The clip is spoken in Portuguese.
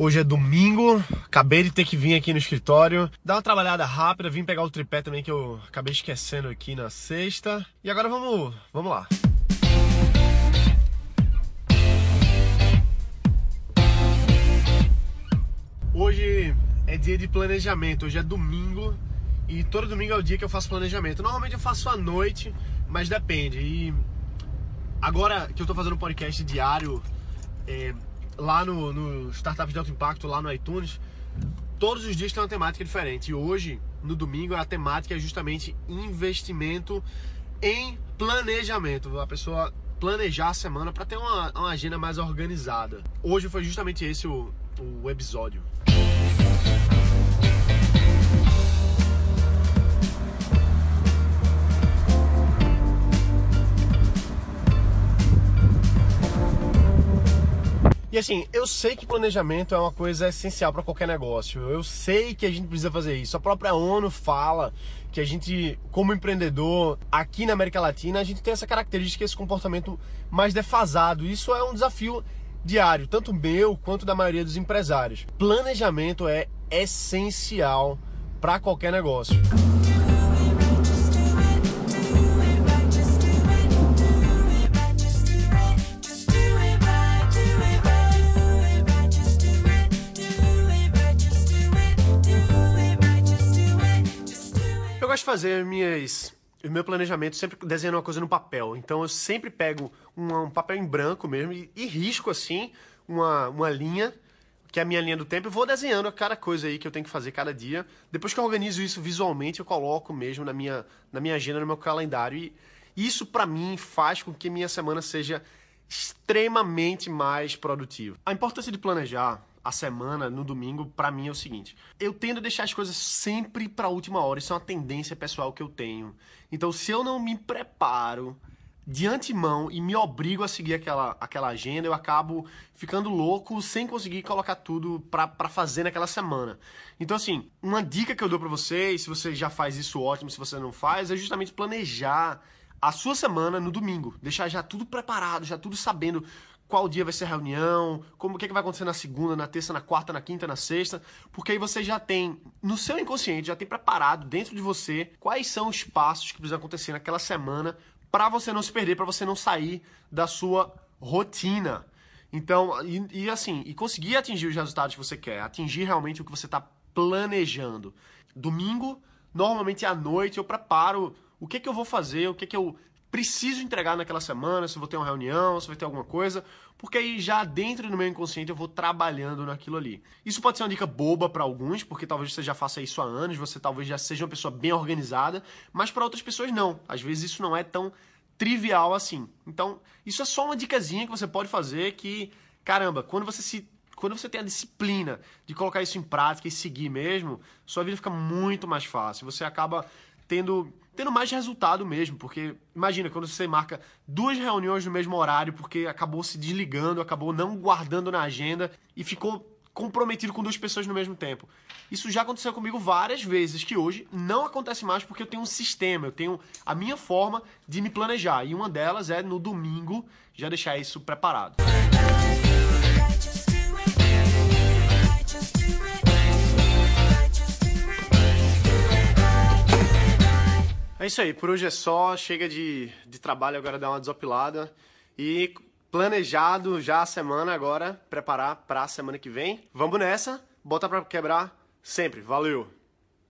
Hoje é domingo, acabei de ter que vir aqui no escritório, dar uma trabalhada rápida, vim pegar o tripé também que eu acabei esquecendo aqui na sexta. E agora vamos, vamos lá. Hoje é dia de planejamento, hoje é domingo e todo domingo é o dia que eu faço planejamento. Normalmente eu faço à noite, mas depende. E agora que eu tô fazendo podcast diário, é, lá no, no Startups de Alto Impacto, lá no iTunes, todos os dias tem uma temática diferente. E hoje, no domingo, a temática é justamente investimento em planejamento. A pessoa planejar a semana para ter uma, uma, agenda mais organizada. Hoje foi justamente esse o, o episódio. E assim, eu sei que planejamento é uma coisa essencial para qualquer negócio. Eu sei que a gente precisa fazer isso. A própria ONU fala que a gente, como empreendedor, aqui na América Latina, a gente tem essa característica, esse comportamento mais defasado. Isso é um desafio diário, tanto meu quanto da maioria dos empresários. Planejamento é essencial para qualquer negócio. Gosto de fazer minhas, o meu planejamento sempre desenhando uma coisa no papel. Então eu sempre pego um, um papel em branco mesmo e, e, risco assim uma, uma linha, que é a minha linha do tempo, e vou desenhando cada coisa aí que eu tenho que fazer cada dia. Depois que eu organizo isso visualmente, eu coloco mesmo na minha, na minha agenda, no meu calendário. E isso para mim faz com que minha semana seja extremamente mais produtiva. A importância de planejar a semana no domingo, para mim é o seguinte: eu tendo a deixar as coisas sempre para a última hora. Isso é uma tendência pessoal que eu tenho. Então, se eu não me preparo de antemão e me obrigo a seguir aquela, aquela agenda, eu acabo ficando louco sem conseguir colocar tudo para fazer naquela semana. Então, assim, uma dica que eu dou para vocês, se você já faz isso ótimo, se você não faz, é justamente planejar a sua semana no domingo. Deixar já tudo preparado, já tudo sabendo qual dia vai ser a reunião, como o que, é que vai acontecer na segunda, na terça, na quarta, na quinta, na sexta, porque aí você já tem no seu inconsciente, já tem preparado dentro de você quais são os passos que precisam acontecer naquela semana para você não se perder, para você não sair da sua rotina. Então, e, e, assim, e conseguir atingir os resultados que você quer, atingir realmente o que você está planejando. Domingo, normalmente à noite, eu preparo o que, que eu vou fazer, o que, que eu preciso entregar naquela semana, se vou ter uma reunião, se vai ter alguma coisa, porque aí já dentro do meu inconsciente eu vou trabalhando naquilo ali. Isso pode ser uma dica boba para alguns, porque talvez você já faça isso há anos, você talvez já seja uma pessoa bem organizada, mas para outras pessoas não. Às vezes isso não é tão trivial assim. Então, isso é só uma dicasinha que você pode fazer que, caramba, quando você se quando você tem a disciplina de colocar isso em prática e seguir mesmo, sua vida fica muito mais fácil. Você acaba tendo, tendo mais resultado mesmo. Porque imagina, quando você marca duas reuniões no mesmo horário, porque acabou se desligando, acabou não guardando na agenda e ficou comprometido com duas pessoas no mesmo tempo. Isso já aconteceu comigo várias vezes, que hoje não acontece mais porque eu tenho um sistema, eu tenho a minha forma de me planejar. E uma delas é no domingo já deixar isso preparado. Isso aí, por hoje é só. Chega de, de trabalho agora dar uma desopilada. E planejado já a semana agora, preparar para a semana que vem. Vamos nessa, bota para quebrar sempre. Valeu!